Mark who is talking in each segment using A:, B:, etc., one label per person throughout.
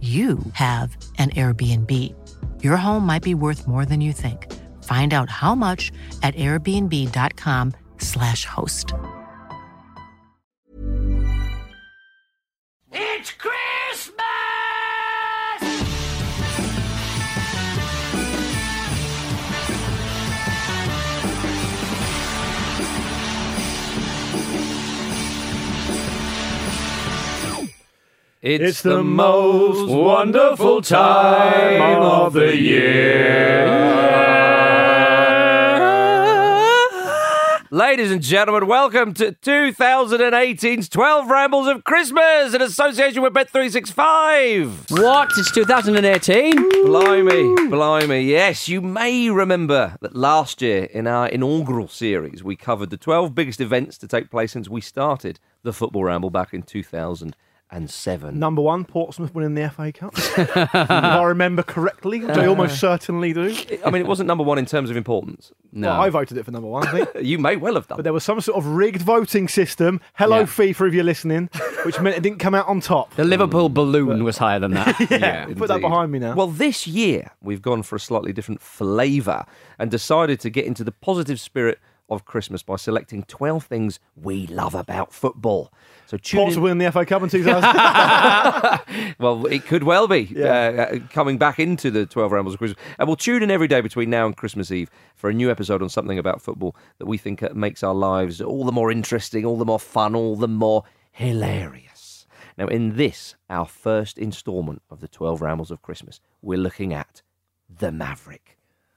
A: you have an Airbnb. Your home might be worth more than you think. Find out how much at airbnb.com/slash host.
B: It's Christmas!
C: It's, the most wonderful time of the year. Ladies and gentlemen, welcome to 2018's 12 Rambles of Christmas in association with Bet365.
D: What? It's 2018?
C: Blimey, blimey. Yes, you may remember that last year in our inaugural series, we covered the 12 biggest events to take place since we started the Football Ramble back in 2007.
E: Number one, Portsmouth winning the FA Cup. if I remember correctly, which I almost certainly do.
C: I mean, it wasn't number one in terms of importance.
D: No.
E: Well, I voted it for number one, I think.
C: You may well have done.
E: But there was some sort of rigged voting system. Hello,
D: Yeah.
E: FIFA, if you're listening, which meant it didn't come out on top.
D: the Liverpool balloon was higher than that.
E: yeah, put that behind me now.
C: Well, this year we've gone for a slightly different flavour and decided to get into the positive spirit of Christmas by selecting 12 things we love about football. So tune
E: Portsmouth
C: in.
E: winning the FA Cup in 2000.
C: Well, it could well be
E: Yeah.
C: uh, uh, coming back into the 12 Rambles of Christmas. And we'll tune in every day between now and Christmas Eve for a new episode on something about football that we think uh, makes our lives all the more interesting, all the more fun, all the more hilarious. Now, in this, our first instalment of the 12 Rambles of Christmas, we're looking at the Maverick.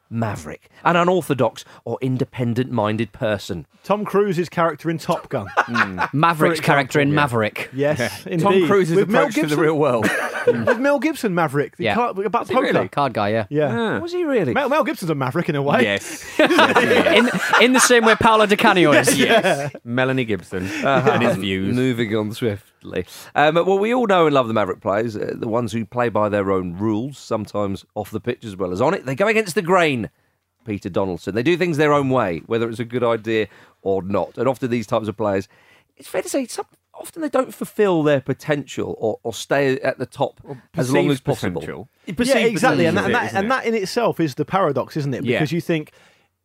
C: Maverick, an unorthodox or independent minded person.
E: Tom Cruise's character in Top Gun.
D: Hmm.
E: Maverick's
D: character in
E: example,
D: Maverick.
E: Yes, indeed.
F: Tom Cruise's
E: With Mel
F: approach to the
E: Gibson.
F: real world.
E: With Mel Gibson, Maverick. The
D: Yeah.
E: car- about poker.
D: really? Card guy, yeah.
E: Yeah. Ah.
C: Was he really?
E: Mel, Mel Gibson's a maverick in a way.
F: yes.
D: In, in the same way Paolo Di Canio is.
F: yes. Melanie Gibson uh-huh. and his views.
C: Moving on swiftly. Um, well, we all know and love the Maverick players, uh, the ones who play by their own rules, sometimes off the pitch as well as on it. They go against the grain. Peter Donaldson. They do things their own way, whether it's a good idea or not. And often these types of players, it's fair to say, some, often they don't fulfil their potential or, or stay at the top as long as possible.
F: potential.
E: Yeah, exactly. And that, and,
F: Perceived
E: that,
F: isn't
E: and that in itself is the paradox, isn't it?
F: Yeah.
E: Because you think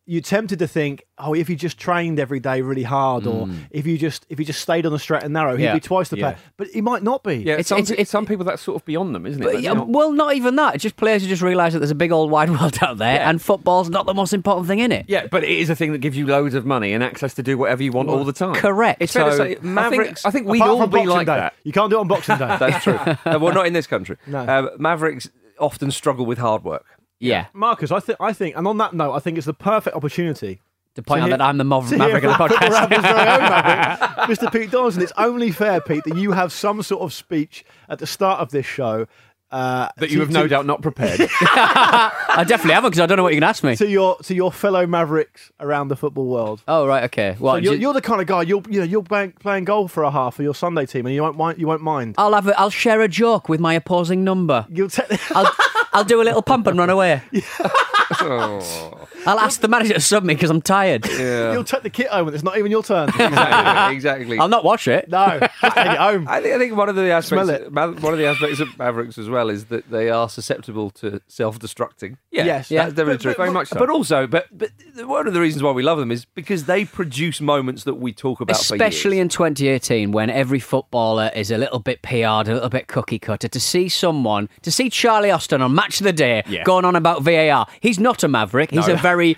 E: you're tempted to think, oh, if he just trained every day really hard, or if you just if he just stayed on the straight and narrow, he'd
D: Yeah.
E: be twice the
F: Yeah.
E: player. But he might not be.
F: Yeah,
D: It's-
F: some,
D: it's-
F: it's, some people that's sort of beyond them, isn't it?
D: But, yeah,
F: not-
D: well, not even that. It's just players who just realise that there's a big old wide world out there, and football's not the most important thing in it.
F: yeah, but it is a thing that gives you loads of money and access to do whatever you want all the time.
D: Correct.
C: It's fair to
F: So,
C: say,
F: I
C: Mavericks.
F: think, I think we'd all be like
E: Day.
F: that.
E: You can't do it on Boxing Day.
C: That's true. Uh, well, not in this country.
E: No.
C: Um, Mavericks often struggle with hard work.
D: Yeah.
E: Marcus, I think, I think, and on that note, I think it's the perfect opportunity
D: To point
E: To
D: out
E: hear-
D: that I'm the Mav-
E: to
D: Maverick of the
E: from
D: podcast.
E: Rambles' very own Maverick, Mr. Pete Donaldson. It's only fair, Pete, that you have some sort of speech at the start of this show uh,
F: That
E: to-
F: you have no
E: to-
F: doubt not prepared.
D: I definitely haven't because I don't know what you're going to ask me.
E: to your to your fellow Mavericks around the football world.
D: Oh right, okay. Well,
E: So you're,
D: ju-
E: you're the kind of guy you'll you know you're playing, playing golf for a half for your Sunday team, and you won't mind. You won't mind.
D: I'll have. A, I'll share a joke with my opposing number.
E: You'll take.
D: I'll, I'll do a little pump and run away.
C: Oh,
D: I'll ask the manager to sub me because I'm tired.
C: yeah.
E: You'll take the kit home, and it's not even your turn.
C: exactly. exactly.
D: I'll not wash it.
E: no, just take it home.
C: I think, I think one of the
E: Smell
C: aspects,
E: it.
C: One of the aspects of Mavericks as well is that they are susceptible to self-destructing. Yeah,
E: Yes.
C: that's definitely
E: But-
C: true.
E: but-
F: Very much so.
C: But also, but but one of the reasons why we love them is because they produce moments that we talk about,
D: Especially
C: for years.
D: in 2018, when every footballer is a little bit PR'd, a little bit cookie cutter, to see someone, to see Charlie Austin on Match of the Day
F: Yeah.
D: going on about VAR. He's not a maverick. He's a very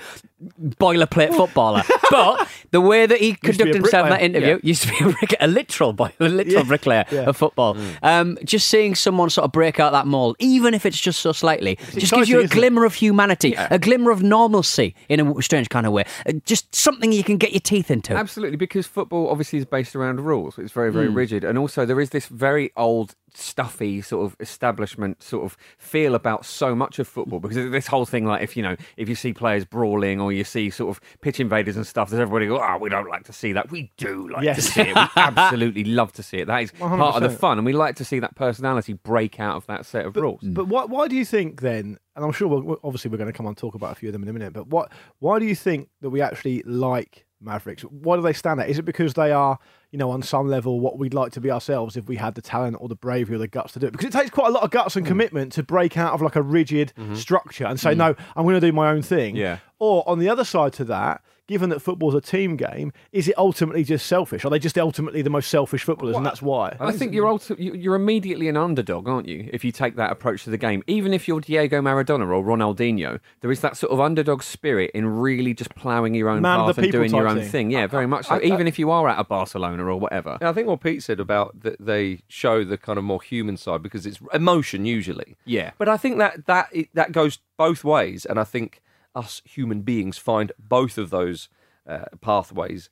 D: boilerplate footballer. but the way that he
E: to be a
D: conducted himself in that interview used to be a, brick, a literal boy, a literal
E: Yeah.
D: bricklayer
E: Yeah.
D: of football. Um, just seeing someone sort of break out that mold, even if it's just so slightly, just gives you a
E: isn't it?
D: glimmer of humanity, a glimmer of normalcy in a strange kind of way. Uh, Just something you can get your teeth into.
F: Absolutely, because football obviously is based around rules. It's very, very rigid. And also, there is this very old, stuffy sort of establishment sort of feel about so much of football because this whole thing like if you know if you see players brawling or you see sort of pitch invaders and stuff there's everybody go oh we don't like to see that we do like to see it we absolutely love to see it that is part of the fun and we like to see that personality break out of that set of rules
E: But why, why do you think then? And I'm sure, we'll, obviously, we're going to come on and talk about a few of them in a minute. But what? Why do you think that we actually like Mavericks? Why do they stand out? Is it because they are, you know, on some level, what we'd like to be ourselves if we had the talent or the bravery or the guts to do it? Because it takes quite a lot of guts and hmm. commitment to break out of like a rigid mm-hmm. structure and say, hmm. no, I'm going to do my own thing.
F: Yeah.
E: Or on the other side to that. Given that football's a team game, is it ultimately just selfish? Are they just ultimately the most selfish footballers, and that's why?
F: I think you're ulti- you- you're immediately an underdog, aren't you? If you take that approach to the game, even if you're Diego Maradona or Ronaldinho, there is that sort of underdog spirit in really just ploughing your own
E: Man
F: path and doing your own
E: thing.
F: thing. Yeah, very much so.
C: I- I-
F: even if you are at a Barcelona or whatever.
C: I think what Pete said about that they show the kind of more human side because it's emotion usually.
F: Yeah.
C: But I think that that that goes both ways, and I think us human beings find both of those uh, pathways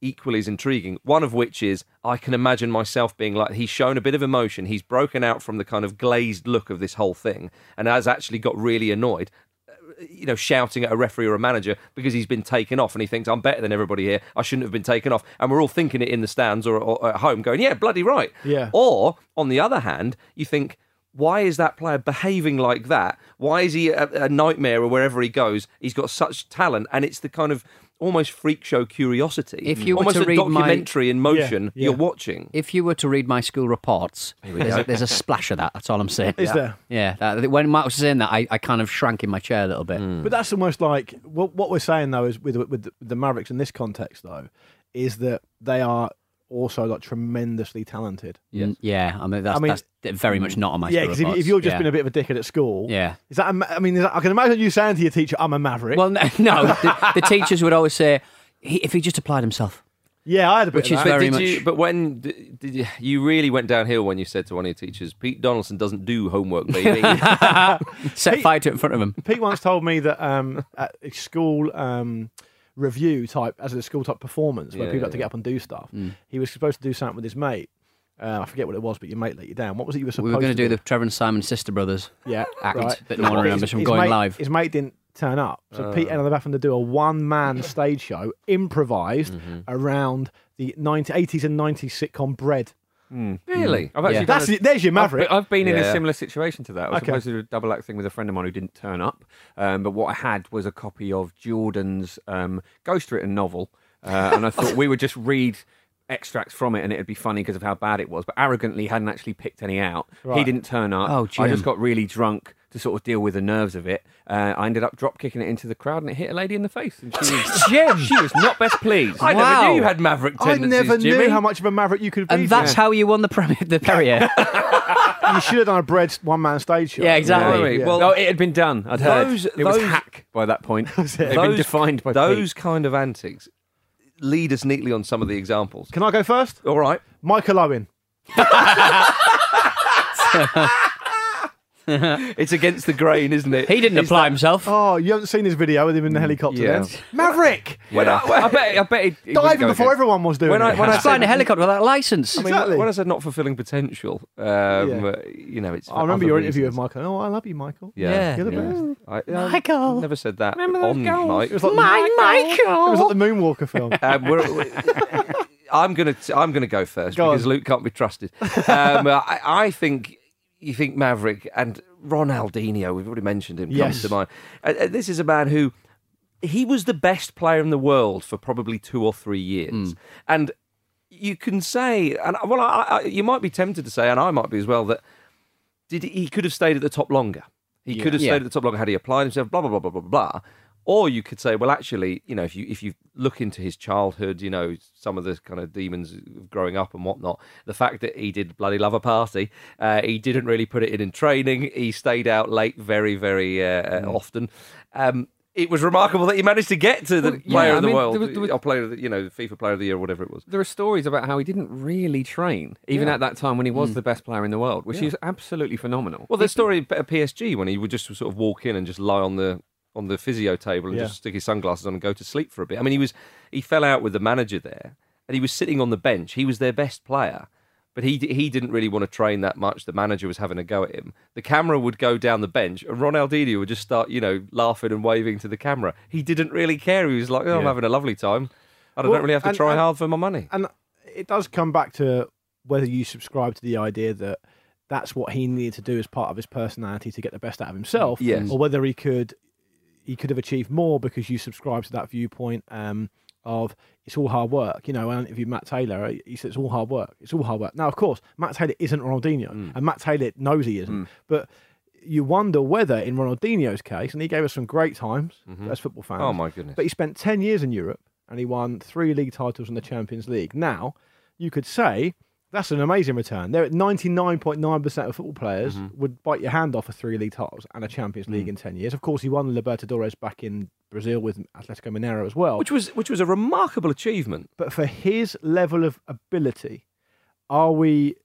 C: equally as intriguing. One of which is I can imagine myself being like he's shown a bit of emotion. He's broken out from the kind of glazed look of this whole thing, and has actually got really annoyed. uh, You know, shouting at a referee or a manager because he's been taken off, and he thinks I'm better than everybody here. I shouldn't have been taken off, and we're all thinking it in the stands or, or at home, going, "Yeah, bloody right."
E: Yeah.
C: Or on the other hand, you think, why is that player behaving like that? Why is he a, a nightmare or wherever he goes? He's got such talent, and it's the kind of almost freak show curiosity.
D: If you were
C: almost
D: to
C: a
D: read my-
C: documentary in motion,
E: Yeah, yeah.
C: you're watching.
D: If you were to read my school reports, there's a, there's a splash of that. That's all I'm saying.
E: Is there?
D: Yeah. That, when Mark was saying that, I, I kind of shrank in my chair a little bit. Hmm.
E: But that's almost like what, what we're saying though is with with the, the Mavericks in this context though is that they are also like tremendously talented.
D: Mm, Yeah. I mean, that's,
E: I mean-
D: that's very much not on my
E: yeah, because if, if you've just
D: yeah.
E: been a bit of a dickhead at school,
D: Yeah.
E: is that? a I mean, is that, I can imagine you saying to your teacher, "I'm a maverick."
D: Well, no, no the, the teachers would always say, he, if he just applied himself.
E: yeah, I had a bit
D: which
E: of
D: is
E: that.
C: But
D: very
C: did
D: much-
C: you? But when did, did you, you really went downhill when you said to one of your teachers, "Pete Donaldson doesn't do homework, baby."
D: Set
E: Pete-
D: fire to it in front of him.
E: Pete once told me that um, at school um, review type, as a school type performance, where
C: Yeah,
E: people had to
C: yeah.
E: get up and do stuff,
D: Mm.
E: he was supposed to do something with his mate. Uh, I forget what it was, but your mate let you down. What was it you were supposed to do?
D: We were going
E: to
D: to do the Trevor and Simon sister brothers.
E: yeah
D: act
E: right.
D: that no one remembers from going
E: mate-
D: live.
E: His mate didn't turn up, so
C: Uh.
E: Pete ended up having to do a one-man stage show, improvised
C: Mm-hmm.
E: around the 90, 80s and 90s sitcom Bread.
C: Really?
F: I've actually
D: Yeah.
F: done
E: That's
F: a-
E: it. There's your
F: I've
E: maverick.
F: I've been in a
C: Yeah.
F: similar situation to that. I was
E: Okay.
F: supposed to do a double act thing with a friend of mine who didn't turn up. Um, but what I had was a copy of Jordan's um, ghostwritten novel. Uh, and I thought we would just read extracts from it and it'd be funny because of how bad it was. But arrogantly hadn't actually picked any out. He
E: Right.
F: didn't turn up.
D: Oh,
F: I
D: Jim.
F: just got really drunk to sort of deal with the nerves of it. Uh, I ended up drop kicking it into the crowd and it hit a lady in the face. And she was,
D: Jim!
F: she was not best pleased.
C: I
D: Wow.
C: never knew you had maverick tendencies.
E: I
C: tendencies.
E: never
C: Jimmy.
E: knew how much of a maverick you could be.
D: And that's how you won the Premier, the Perrier.
E: you should have done a Bread one-man stage show.
D: Yeah, exactly.
E: Yeah.
C: well,
F: no, it had been done. I'd heard.
C: Those-
F: it was
C: those-
F: hack by that point. They'd been
C: those,
F: defined by
C: those
F: Pete.
C: kind of antics lead us neatly on some of the examples.
E: Can I go first?
C: All right.
E: Michael Owen.
C: it's against the grain, isn't it?
D: He didn't
C: It's
D: apply
C: that-
D: himself.
E: Oh, you haven't seen his video with him in the helicopter
C: yeah.
E: then? Maverick!
C: When I,
F: I bet. I bet. He, he would
E: Diving before
F: against-
E: everyone was doing
C: When I-
E: it.
C: when I
D: signed a helicopter without a license.
C: I mean,
E: Exactly.
C: when I said not fulfilling potential, um, uh, you know, it's.
E: I remember your interview with. Michael. Oh, I love you, Michael.
C: Yeah,
E: the best.
C: I, I
D: Michael.
C: never said that
F: Remember
C: on
F: goals?
C: Mike.
E: It was like
D: My Michael.
E: It was like the Moonwalker film.
C: Um, we're, we're- I'm gonna I'm gonna go first
E: Go
C: because
E: on.
C: Luke can't be trusted. Um, I, I think you think Maverick and Ronaldinho. We've already mentioned him.
E: Yes.
C: Comes to mind. Uh, uh, this is a man who he was the best player in the world for probably two or three years, and you can say, and well, I, I, you might be tempted to say, and I might be as well, that did he, he could have stayed at the top longer. He could have
D: Yeah.
C: stayed at the top longer had he applied himself. Blah blah blah blah blah blah. Or you could say, well, actually, you know, if you if you look into his childhood, you know, some of the kind of demons of growing up and whatnot, the fact that he did bloody love a party, uh, he didn't really put it in in training. He stayed out late very very uh, uh, often. Um, it was remarkable that he managed to get to the
F: Well,
C: player
F: I
C: of the
F: mean,
C: world,
F: there was- there was-
C: or player of the, you know, FIFA player of the year, or whatever it was.
F: There are stories about how he didn't really train, even
C: Yeah.
F: at that time when he was
E: Mm.
F: the best player in the world, which is absolutely phenomenal.
C: Well, the story at PSG when he would just sort of walk in and just lie on the on the physio table and
E: Yeah.
C: just stick his sunglasses on and go to sleep for a bit. I mean, he was he fell out with the manager there, and he was sitting on the bench. He was their best player, but he he didn't really want to train that much. The manager was having a go at him. The camera would go down the bench, and Ronaldinho would just start, you know, laughing and waving to the camera. He didn't really care. He was like, "Oh, I'm having a lovely time. I don't
E: Well,
C: really have to
E: and-
C: try
E: and-
C: hard for my money."
E: And it does come back to whether you subscribe to the idea that that's what he needed to do as part of his personality to get the best out of himself,
C: Yes.
E: or whether he could he could have achieved more because you subscribe to that viewpoint um, of it's all hard work. You know, I interviewed Matt Taylor, he said it's all hard work. It's all hard work. Now, of course, Matt Taylor isn't Ronaldinho,
C: Mm.
E: and Matt Taylor knows he isn't, but. You wonder whether, in Ronaldinho's case, and he gave us some great times as football fans.
C: Oh my goodness!
E: But he spent 10 years in Europe and he won three league titles in the Champions League. Now, you could say that's an amazing return. They're at 99.9% of football players
C: Mm-hmm.
E: would bite your hand off for three league titles and a Champions League
C: Mm.
E: in 10 years. Of course, he won Libertadores back in Brazil with Atletico Mineiro as well.
C: which was which was a remarkable achievement.
E: but for his level of ability, are we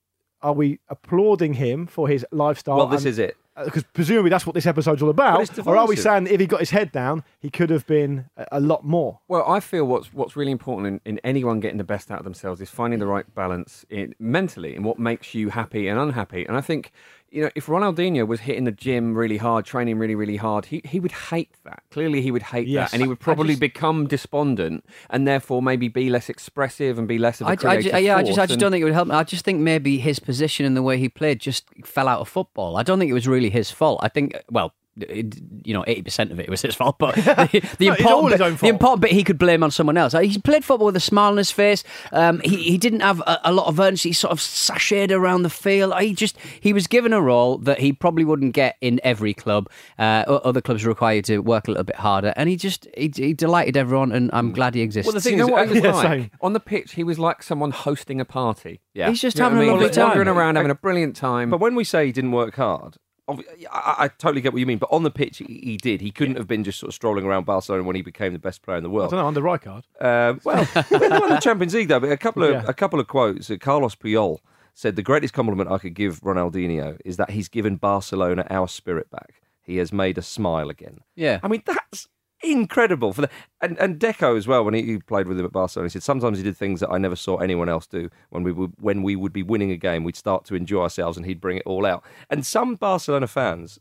E: are we applauding him for his lifestyle?
C: Well, this is it.
E: Uh, because presumably that's what this episode's all about. Or are we saying that if he got his head down, he could have been a, a lot more?
F: Well, I feel what's what's really important in, in anyone getting the best out of themselves is finding the right balance in, mentally in what makes you happy and unhappy. And I think, you know, if Ronaldinho was hitting the gym really hard, training really, really hard, he, he would hate that. Clearly, he would hate
E: Yes.
F: that. And he would probably
E: just-
F: become despondent and therefore maybe be less expressive and be less of a
D: I, I,
F: creative
D: ju- yeah, I just, I just
F: and-
D: don't think it would help. I just think maybe his position and the way he played just fell out of football. I don't think it was really his fault. I think, well, it, you know, eighty percent of it was his fault, but the, the
E: No, it's all
D: important
E: his
D: bit,
E: own
D: the important bit he could blame on someone else. Uh, He played football with a smile on his face. Um, he he didn't have a, a lot of urgency. He sort of sashayed around the field. He just he was given a role that he probably wouldn't get in every club. Uh, other clubs require you to work a little bit harder, and he just he, he delighted everyone, and I'm glad he exists.
C: Well, the thing
F: you know what he was
E: Yeah,
F: like? On the pitch, he was like someone hosting a party.
C: Yeah.
D: He's just
F: You know
D: having
F: what I
D: a
F: mean?
D: lovely
F: Just wandering around, having a brilliant time.
C: But when we say he didn't work hard, obvi- I, I totally get what you mean. But on the pitch, he, he did. He couldn't have been just sort of strolling around Barcelona when he became the best player in the world.
E: I don't know, under Rijkaard.
C: Um, well, they won the Champions League though. But a couple of
E: Yeah.
C: a couple of quotes. Uh, Carlos Puyol said the greatest compliment I could give Ronaldinho is that he's given Barcelona our spirit back. He has made us smile again.
D: Yeah.
C: I mean that's incredible for the and and Deco as well when he, he played with him at Barcelona. He said sometimes he did things that I never saw anyone else do. When we would when we would be winning a game, we'd start to enjoy ourselves, and he'd bring it all out. And some Barcelona fans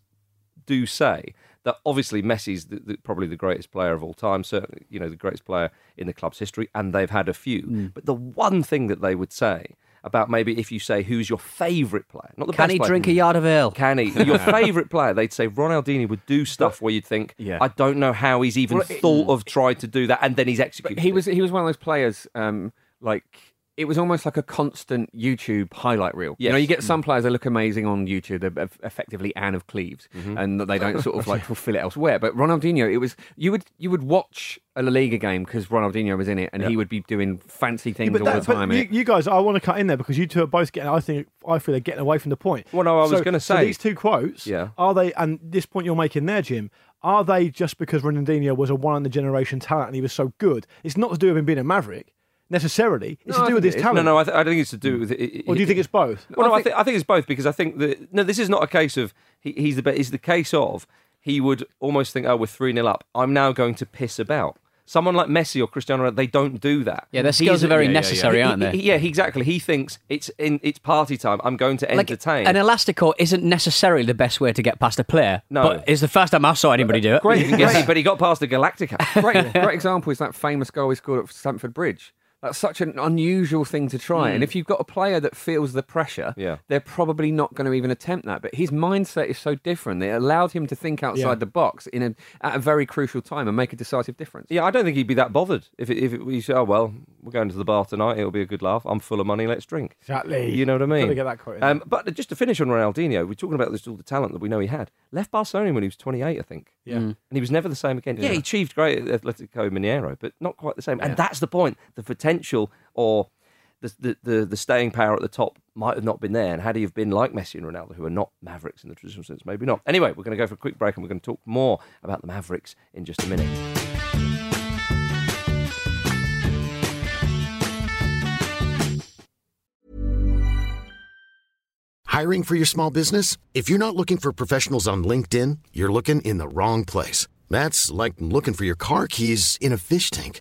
C: do say that obviously Messi's the, the, probably the greatest player of all time, certainly you know the greatest player in the club's history, and they've had a few.
D: Mm.
C: But the one thing that they would say about maybe if you say who's your favourite player, not the
D: Can
C: best
D: he
C: player,
D: drink a yard of ale?
C: Can he? Your favourite player, they'd say Ronaldinho would do stuff where you'd think,
F: Yeah.
C: I don't know how he's even
F: Well, it-
C: thought of tried to do that, and then he's executed.
F: He
C: it.
F: was he was one of those players um, like it was almost like a constant YouTube highlight reel. You know, you get some players that look amazing on YouTube. They're effectively Anne of Cleves,
C: Mm-hmm.
F: and they don't sort of like fulfill it elsewhere. But Ronaldinho, it was you would you would watch a La Liga game because Ronaldinho was in it, and he would be doing fancy things
E: but
F: all
E: that-
F: the
E: but
F: time.
E: you, you guys, I want to cut in there because you two are both getting. I think I feel they're getting away from the point.
C: Well, no, I was
E: So-
C: gonna
E: so
C: say-
E: these two quotes.
C: Yeah.
E: Are they? And this point you're making there, Jim. Are they just because Ronaldinho was a one in the generation talent and he was so good? It's not to do with him being a maverick. Necessarily. It's
F: No,
E: to do with his talent.
C: No, no, I, th- I think it's to do with. It,
E: or do you think it's both?
C: Well, no, I
F: I
C: think, I think it's both because I think that no, this is not a case of he, he's the be- it's the case of he would almost think, oh, we're three 0 up. I'm now going to piss about. Someone like Messi or Cristiano, Ronaldo, they don't do that.
D: Yeah, their skills
C: He's-
D: are very
F: yeah, yeah, yeah.
D: necessary, aren't they?
C: he- yeah, exactly. He thinks it's in it's party time. I'm going to
D: Like,
C: entertain.
D: an elastico isn't necessarily the best way to get past a player.
C: No.
D: but it's the first time I saw anybody do it.
F: Great,
C: but he got past the Galactica.
F: great, great example is that famous goal he scored at Stamford Bridge. That's such an unusual thing to try. And hmm. if you've got a player that feels the pressure,
C: Yeah.
F: they're probably not going to even attempt that. But his mindset is so different. It allowed him to think outside
E: Yeah.
F: the box in a, at a very crucial time and make a decisive difference.
C: Yeah, I don't think he'd be that bothered if it, if it, we say, oh well, we're going to the bar tonight. It'll be a good laugh. I'm full of money. Let's drink.
E: Exactly.
C: You know what I mean?
E: Gotta get that quote
C: Um, but just to finish on Ronaldinho, we're talking about this, all the talent that we know he had. Left Barcelona when he was 28, I think.
E: Yeah. Hmm.
C: And he was never the same again. Yeah, he achieved great at Atletico Mineiro, but not quite the same. And that's the point. The potential or the, the, the, the staying power at the top might have not been there. And had he have been like Messi and Ronaldo, who are not Mavericks in the traditional sense, maybe not. Anyway, we're going to go for a quick break and we're going to talk more about the Mavericks in just a minute.
G: Hiring for your small business? If you're not looking for professionals on LinkedIn, you're looking in the wrong place. That's like looking for your car keys in a fish tank.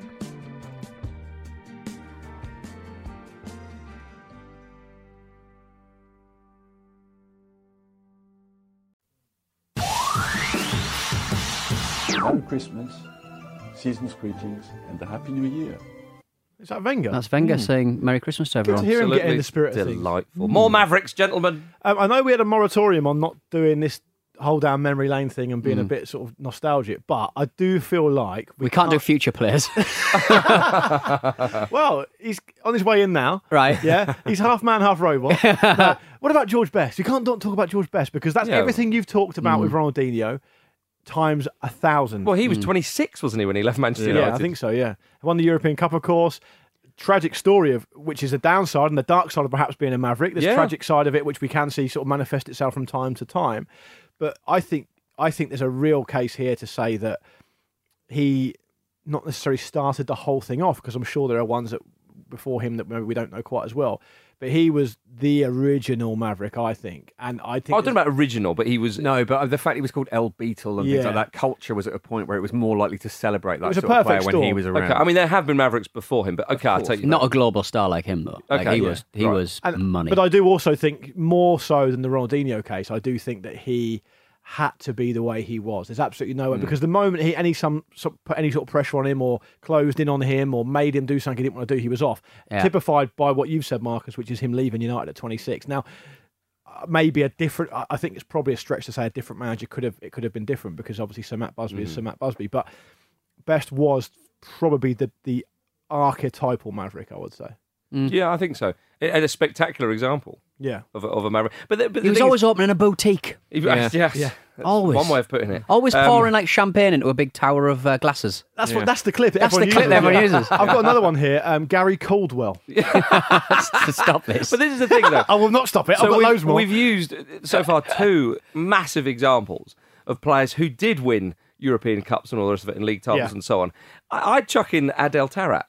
B: Merry Christmas, season's greetings, and a Happy New Year.
E: Is that Wenger?
D: That's Wenger saying Merry Christmas to
E: Good to
D: everyone.
E: hear him get in the spirit of things.
C: Delightful. More Mavericks, gentlemen.
E: Um, I know we had a moratorium on not doing this whole down memory lane thing and being
C: Mm.
E: a bit sort of nostalgic, but I do feel like
D: We can't do future players.
E: Well, he's on his way in now.
D: Right.
E: Yeah. He's half man, half robot. No, what about George Best? You can't don't talk about George Best because that's
C: Yeah.
E: everything you've talked about with Ronaldinho times a thousand.
C: Well, he was mm. 26, wasn't he, when he left Manchester
E: yeah,
C: United?
E: I think so. Yeah, won the European Cup, of course. Tragic story of which is a downside and the dark side of perhaps being a maverick. There's
C: Yeah.
E: tragic side of it which we can see sort of manifest itself from time to time. But I think I think there's a real case here to say that he not necessarily started the whole thing off because I'm sure there are ones that before him that maybe we don't know quite as well. But he was the original Maverick, I think, and I think
C: I don't know about original, but he was.
F: No, but uh, the fact he was called El Beatle and
E: Yeah.
F: things like that, culture was at a point where it was more likely to celebrate that
E: was a
F: sort of player
E: perfect
F: when he
E: storm.
F: was around.
C: Okay, I mean, there have been Mavericks before him, but okay, I'll take you.
D: Not
C: back.
D: a global star like him though. Like
C: Okay,
D: he
C: yeah.
D: was, he
C: Right.
D: was
E: And-
D: money.
E: But I do also think more so than the Ronaldinho case, I do think that he had to be the way he was. There's absolutely no way
C: Mm.
E: because the moment he any some, some put any sort of pressure on him or closed in on him or made him do something he didn't want to do, he was off.
D: Yeah.
E: Typified by what you've said, Marcus, which is him leaving United at 26. Now, uh, maybe a different. I I think it's probably a stretch to say a different manager could have it could have been different because obviously Sir Matt Busby
C: Mm.
E: is Sir Matt Busby, but Best was probably the the archetypal Maverick, I would say.
C: Yeah, I think so. And a spectacular example
E: Yeah.
C: of a, of a Maverick. But, the, but
D: He was always
C: is,
D: opening a boutique.
C: he-
F: Yeah.
C: yes,
E: Yeah.
C: that's
D: Always.
C: one way of putting it.
D: Always
C: Um,
D: pouring like champagne into a big tower of uh, glasses.
E: That's
F: Yeah.
E: what. That's the clip. That
D: That's the clip that everyone
E: uses.
D: uses.
E: I've got another one here. Um, Gary Caldwell.
D: to stop this.
C: But this is the thing, though.
E: I will not stop it. I've got
C: we've,
E: loads more.
C: we've used so far two massive examples of players who did win European Cups and all the rest of it, and league titles
E: Yeah.
C: and so on. I, I'd chuck in Adel Taarabt.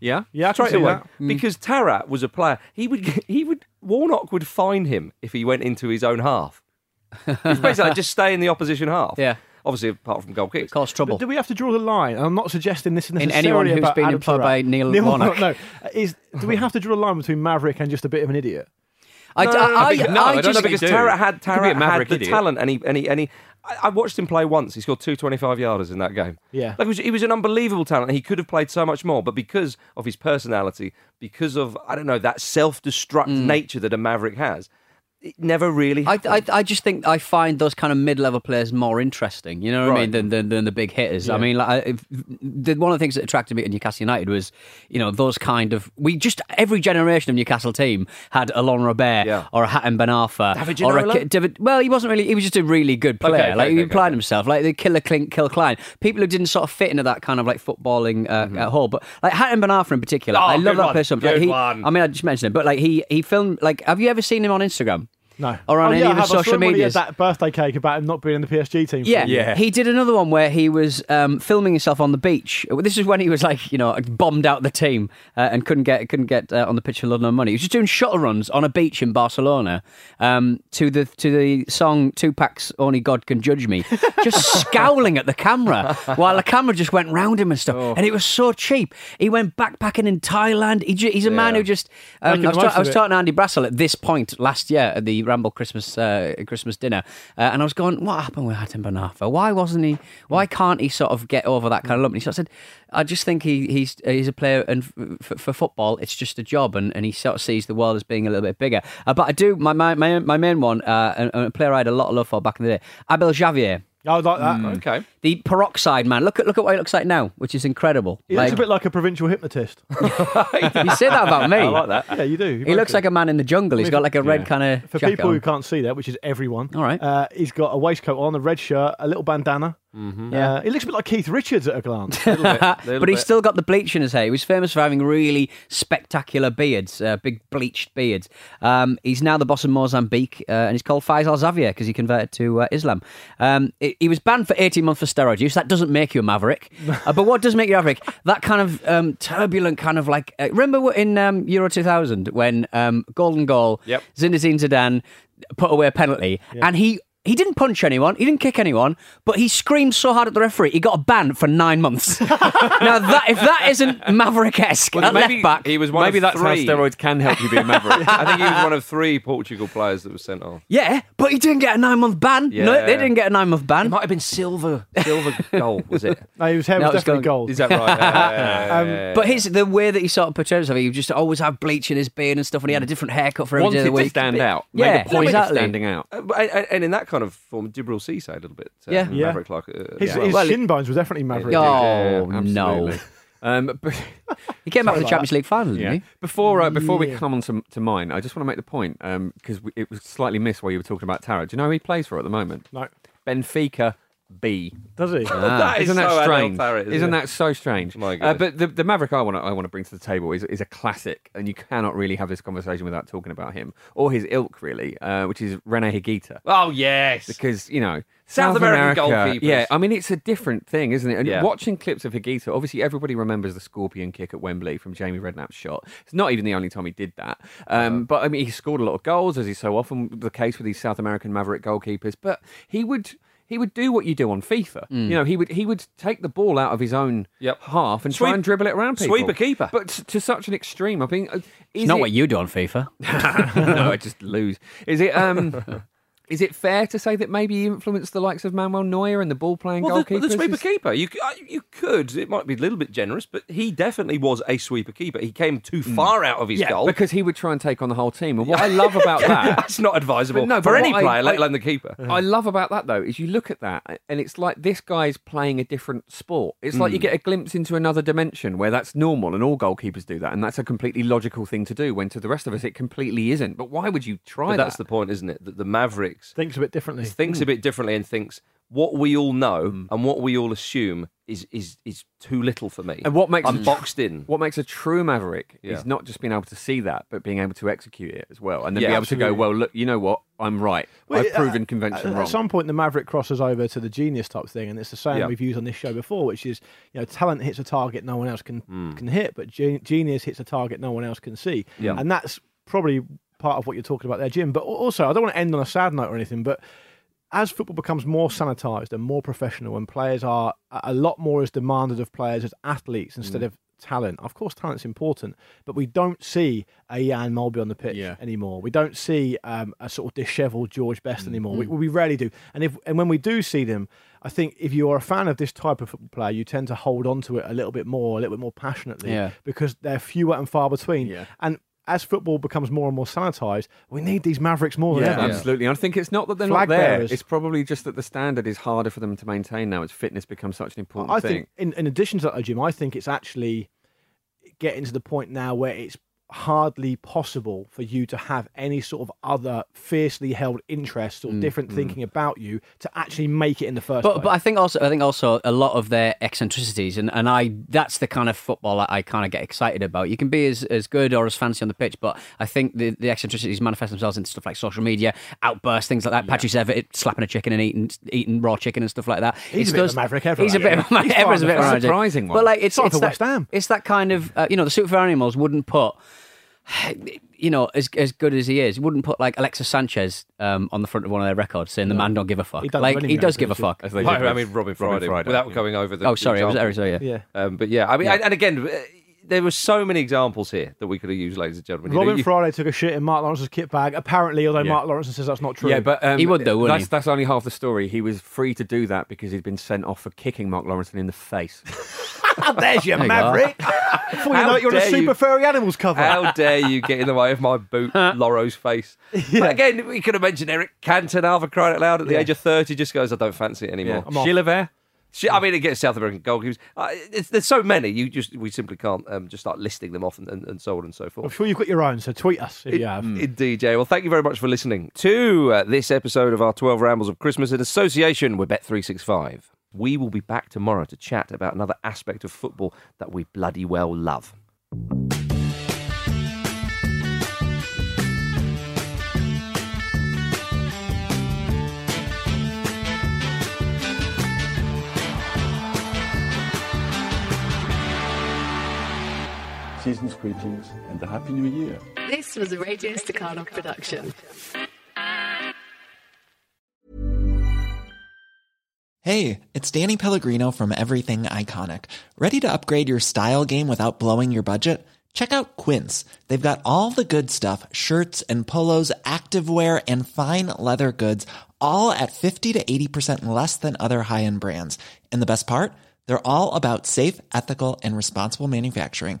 F: Yeah.
E: yeah, I can
C: straight
E: see
C: away
E: that.
C: because Taarabt was a player. He would he would Warnock would fine him if he went into his own half. It's basically like just stay in the opposition half.
D: Yeah.
C: obviously apart from goal kicks.
D: Cause trouble.
E: But do we have to draw the line? And I'm not suggesting this is
D: In
E: necessarily
D: anyone who's
E: about
D: been
E: Adam
D: employed
E: Taarabt.
D: by Neil Warnock.
E: No, is do we have to draw a line between Maverick and just a bit of an idiot?
D: I,
C: No,
D: I, I, I
C: no, I don't know because
F: do.
C: Taarabt had
F: be
C: had the
F: idiot.
C: talent, and he and he and he. I, I watched him play once. He scored two 25 yarders in that game.
E: Yeah.
C: like he was an unbelievable talent. He could have played so much more, but because of his personality, because of I don't know that self-destruct mm. nature that a maverick has, never really.
D: I. I, I just think I find those kind of mid-level players more interesting. You know what I mean than, than than the big hitters. I mean, like if, the, one of the things that attracted me to Newcastle United was, you know, those kind of we just every generation of Newcastle team had a Laurent Robert
C: Yeah.
D: or a Hatem Ben Arfa
C: David
D: or a? David. Well, he wasn't really. He was just a really good player.
C: Okay, okay,
D: like he
C: okay,
D: applied himself, like the killer Clint, Kill Klein. People who didn't sort of fit into that kind of like footballing uh, uh, hole. But like Hatem Ben Arfa in particular,
C: Mm-hmm. Oh,
D: I love that
C: one.
D: person. Like, he,
C: one.
D: I mean, I just mentioned it, but like he he filmed. Like, have you ever seen him on Instagram?
E: No.
D: Or on
E: oh,
D: any
E: yeah,
D: of
E: I
D: the
E: have. I saw
D: social
E: him when he had
D: medias?
E: that birthday cake about him not being in the PSG team. for
D: Yeah.
F: Yeah.
D: He did another one where he was um, filming himself on the beach. This is when he was like, you know, bombed out the team uh, and couldn't get couldn't get uh, on the pitch for London on money. He was just doing shuttle runs on a beach in Barcelona um, to the to the song Tupac's "Only God Can Judge Me," just scowling at the camera while the camera just went round him and stuff.
E: Oh.
D: And it was so cheap. He went backpacking in Thailand. He, ju- he's a man who just. Um, I was,
E: the
D: ta-
E: most
D: I was talking to Andy Brassell at this point last year at the Ramble Christmas uh, Christmas dinner, uh, and I was going, "What happened with Hatem Ben Arfa? Why wasn't he? Why can't he sort of get over that kind of lump?" And he sort of said, "I just think he, he's he's a player, and f- for football, it's just a job, and, and he sort of sees the world as being a little bit bigger." Uh, but I do my my my, my main one, uh, and a player I had a lot of love for back in the day, Abel Xavier.
E: I would like that.
D: Mm.
C: okay.
D: The peroxide man. Look at look at what he looks like now, which is incredible.
E: He looks a bit like a provincial hypnotist.
D: you say that about me.
C: I like that.
E: yeah, you do.
D: He looks like a man in the jungle. He's got like a red
F: Yeah.
D: kind of
E: For people who can't see that, which is everyone.
D: All right.
E: Uh, he's got a waistcoat on, a red shirt, a little bandana.
C: Mm-hmm.
D: Yeah.
E: Uh, he looks a bit like Keith Richards at a glance.
D: but he's still got the bleach in his hair. He was famous for having really spectacular beards, uh, big bleached beards. Um, he's now the boss of Mozambique, uh, and he's called Faisal Xavier because he converted to uh, Islam. Um, he, he was banned for 18 months for steroid use. That doesn't make you a maverick. uh, but what does make you a maverick? That kind of um, turbulent, kind of like. Uh, remember in um, Euro 2000 when um, golden goal,
C: Yep.
D: Zinedine Zidane put away a penalty, and he. He didn't punch anyone. He didn't kick anyone, but he screamed so hard at the referee, he got a ban for nine months. now, that if that isn't Maverick-esque at
C: maybe
D: left back,
C: he was one
F: Maybe
C: of
F: that's
C: three.
F: how steroids can help you be a maverick.
C: I think he was one of three Portugal players that was sent off.
D: yeah, but he didn't get a nine-month ban. No, they didn't get a nine-month ban.
C: It might have been silver, silver goal, was it?
E: no, his hair
D: No,
E: was
D: it's
E: definitely
D: gone-
E: gold.
C: Is that right? Yeah, yeah, yeah,
E: Um,
C: yeah, yeah.
D: But his the way that he sort of portrayed himself, he just always had bleach in his beard and stuff, and he had a different haircut for every day
F: Wanted
D: of the
F: to
D: week.
F: stand out.
D: Yeah,
F: Made a point
D: exactly.
F: of standing out.
C: Uh, but- and, and in that kind of form, Djibril Cisse a little bit. Uh,
D: Yeah.
E: Yeah.
C: Maverick like. Uh,
E: his
C: as well.
E: his
D: Well,
E: shin bones were definitely maverick.
D: Oh
F: Yeah,
D: no.
F: Um, but
D: he came back for the
E: like
D: Champions League final,
F: yeah.
D: didn't he?
F: Before uh, before we come on to, to mine, I just want to make the point because it was slightly missed while you were talking about Taarabt. Do you know who he plays for at the moment?
E: No,
F: Benfica B.
E: does he?
C: That is
F: isn't that
C: so
F: strange?
C: Taarabt, isn't
F: isn't that so strange?
C: My
F: Uh, but the, the Maverick I want to I want to bring to the table is is a classic, and you cannot really have this conversation without talking about him or his ilk, really, uh, which is Rene Higuita.
C: Oh yes.
F: Because you know
C: South
F: South,
C: American
F: America,
C: goalkeepers.
F: Yeah, I mean it's a different thing, isn't it? And
C: Yeah.
F: watching clips of Higuita, obviously everybody remembers the scorpion kick at Wembley from Jamie Redknapp's shot. It's not even the only time he did that. Um, But I mean, he scored a lot of goals, as is so often the case with these South American Maverick goalkeepers. But he would. He would do what you do on FIFA. You know, he would he would take the ball out of his own
C: Yep.
F: half and
C: Sweep-
F: try and dribble it around people.
C: sweep a keeper.
F: but to, to such an extreme. I mean, uh, is
D: It's not
F: it-
D: what you do on FIFA.
F: no, I just lose. Is it? Um, Is it fair to say that maybe he influenced the likes of Manuel Neuer and the ball playing
C: Well, the,
F: goalkeepers?
C: the sweeper keeper. you, you could. It might be a little bit generous, but he definitely was a sweeper keeper. He came too far out of his
F: Yeah,
C: goal.
F: because he would try and take on the whole team. And what I love about that
C: That's not advisable
F: But no,
C: for any
F: what I-
C: player, let alone the keeper.
F: I love about that though is you look at that and it's like this guy's playing a different sport. It's
C: Hmm.
F: like you get a glimpse into another dimension where that's normal and all goalkeepers do that and that's a completely logical thing to do when to the rest of us it completely isn't. But why would you try
C: But
F: that?
C: that's the point, isn't it? That the Mavericks
E: Thinks a bit differently.
C: thinks a bit differently and thinks what we all know and what we all assume is is is too little for me.
F: And what makes
C: I'm
F: a
C: boxed in.
F: What makes a true maverick
C: Yeah.
F: is not just being able to see that, but being able to execute it as well, and then
C: Yeah,
F: be able to go, well, look, you know what, I'm right.
E: Well,
F: I've
E: uh,
F: proven convention
E: at,
F: wrong.
E: At some point, the Maverick crosses over to the genius type thing, and it's the same
C: Yeah.
E: we've used on this show before, which is you know talent hits a target no one else can
C: Hmm.
E: can hit, but ge- genius hits a target no one else can see,
C: Yeah.
E: and that's probably part of what you're talking about there, Jim. But also, I don't want to end on a sad note or anything, but as football becomes more sanitized and more professional, and players are a lot more as demanded of players as athletes instead
C: Mm.
E: of talent. Of course, talent's important, but we don't see a Jan Molby on the pitch
F: Yeah.
E: anymore. We don't see um, a sort of dishevelled George
C: Mm.
E: Best anymore. We, we rarely do. And if and when we do see them, I think if you're a fan of this type of football player, you tend to hold on to it a little bit more, a little bit more passionately,
D: Yeah.
E: because they're fewer and far between.
F: Yeah.
E: And as football becomes more and more sanitized, we need these Mavericks more
F: yeah,
E: than ever.
F: absolutely. I think it's not that they're
E: Flag
F: not there.
E: bearers.
F: It's probably just that the standard is harder for them to maintain now as fitness becomes such an important
E: I
F: thing.
E: think, in, in addition to that, Jim, I think it's actually getting to the point now where it's hardly possible for you to have any sort of other fiercely held interests or different thinking about you to actually make it in the first
D: But,
E: place.
D: but I think also I think also a lot of their eccentricities and, and I that's the kind of football that I kind of get excited about. You can be as, as good or as fancy on the pitch, but I think the, the eccentricities manifest themselves in stuff like social media, outbursts, things like that. Patrice Evra slapping a chicken and eating eating raw chicken and stuff like that.
E: He's
D: It's
E: a bit of a maverick, Evra,
D: He's a bit of a maverick. Evra's a bit of a
F: Surprising one.
D: But like it's
E: Sorry
D: it's that,
E: West Ham.
D: it's that kind of uh, you know the super animals wouldn't put you know, as as good as he is, he wouldn't put like Alexis Sanchez um, on the front of one of their records saying the man don't give a fuck.
E: He doesn't
D: like
E: do
D: he does give a fuck.
F: As they
C: Right,
F: did
C: I
F: with
C: mean, Robin Friday,
F: Friday,
C: without
F: yeah.
C: going over the.
D: Oh, sorry, I was, I
C: example.
D: was, yeah.
E: yeah.
C: Um, but yeah, I mean, and, and again, uh, there were so many examples here that we could have used, ladies and gentlemen. You know,
E: Robin
C: you-
E: Friday took a shit in Mark Lawrenson's kit bag. Apparently, although
F: Yeah.
E: Mark Lawrenson says that's not true.
F: Yeah, but um,
D: He would though, wouldn't
F: that's,
D: he?
F: that's only half the story. He was free to do that because he'd been sent off for kicking Mark Lawrenson in the face.
E: there's your
D: There you.
E: Maverick. Before you
C: How
E: know it, you're on a
C: dare you.
E: Furry Animals cover.
C: How dare you get in the way of my boot, Lawro's face? But again, we could have mentioned Eric Cantona for crying out loud at the
E: Yeah.
C: age of 30, just goes, I don't fancy it anymore.
E: I'm off.
F: Chilavert?
C: I mean, against South American goalkeepers, uh, there's so many. You just we simply can't um, just start listing them off and, and, and so on and so forth.
E: I'm sure you've got your own, so tweet us if you have.
C: Indeed, Jay. Well, thank you very much for listening to uh, this episode of our 12 Rambles of Christmas in association with Bet365. We will be back tomorrow to chat about another aspect of football that we bloody well love.
B: Season's greetings and a Happy New Year.
H: This was a Radio Staccato production.
I: Hey, it's Danny Pellegrino from Everything Iconic. Ready to upgrade your style game without blowing your budget? Check out Quince. They've got all the good stuff shirts and polos, activewear, and fine leather goods, all at 50 to 80% less than other high end brands. And the best part? They're all about safe, ethical, and responsible manufacturing.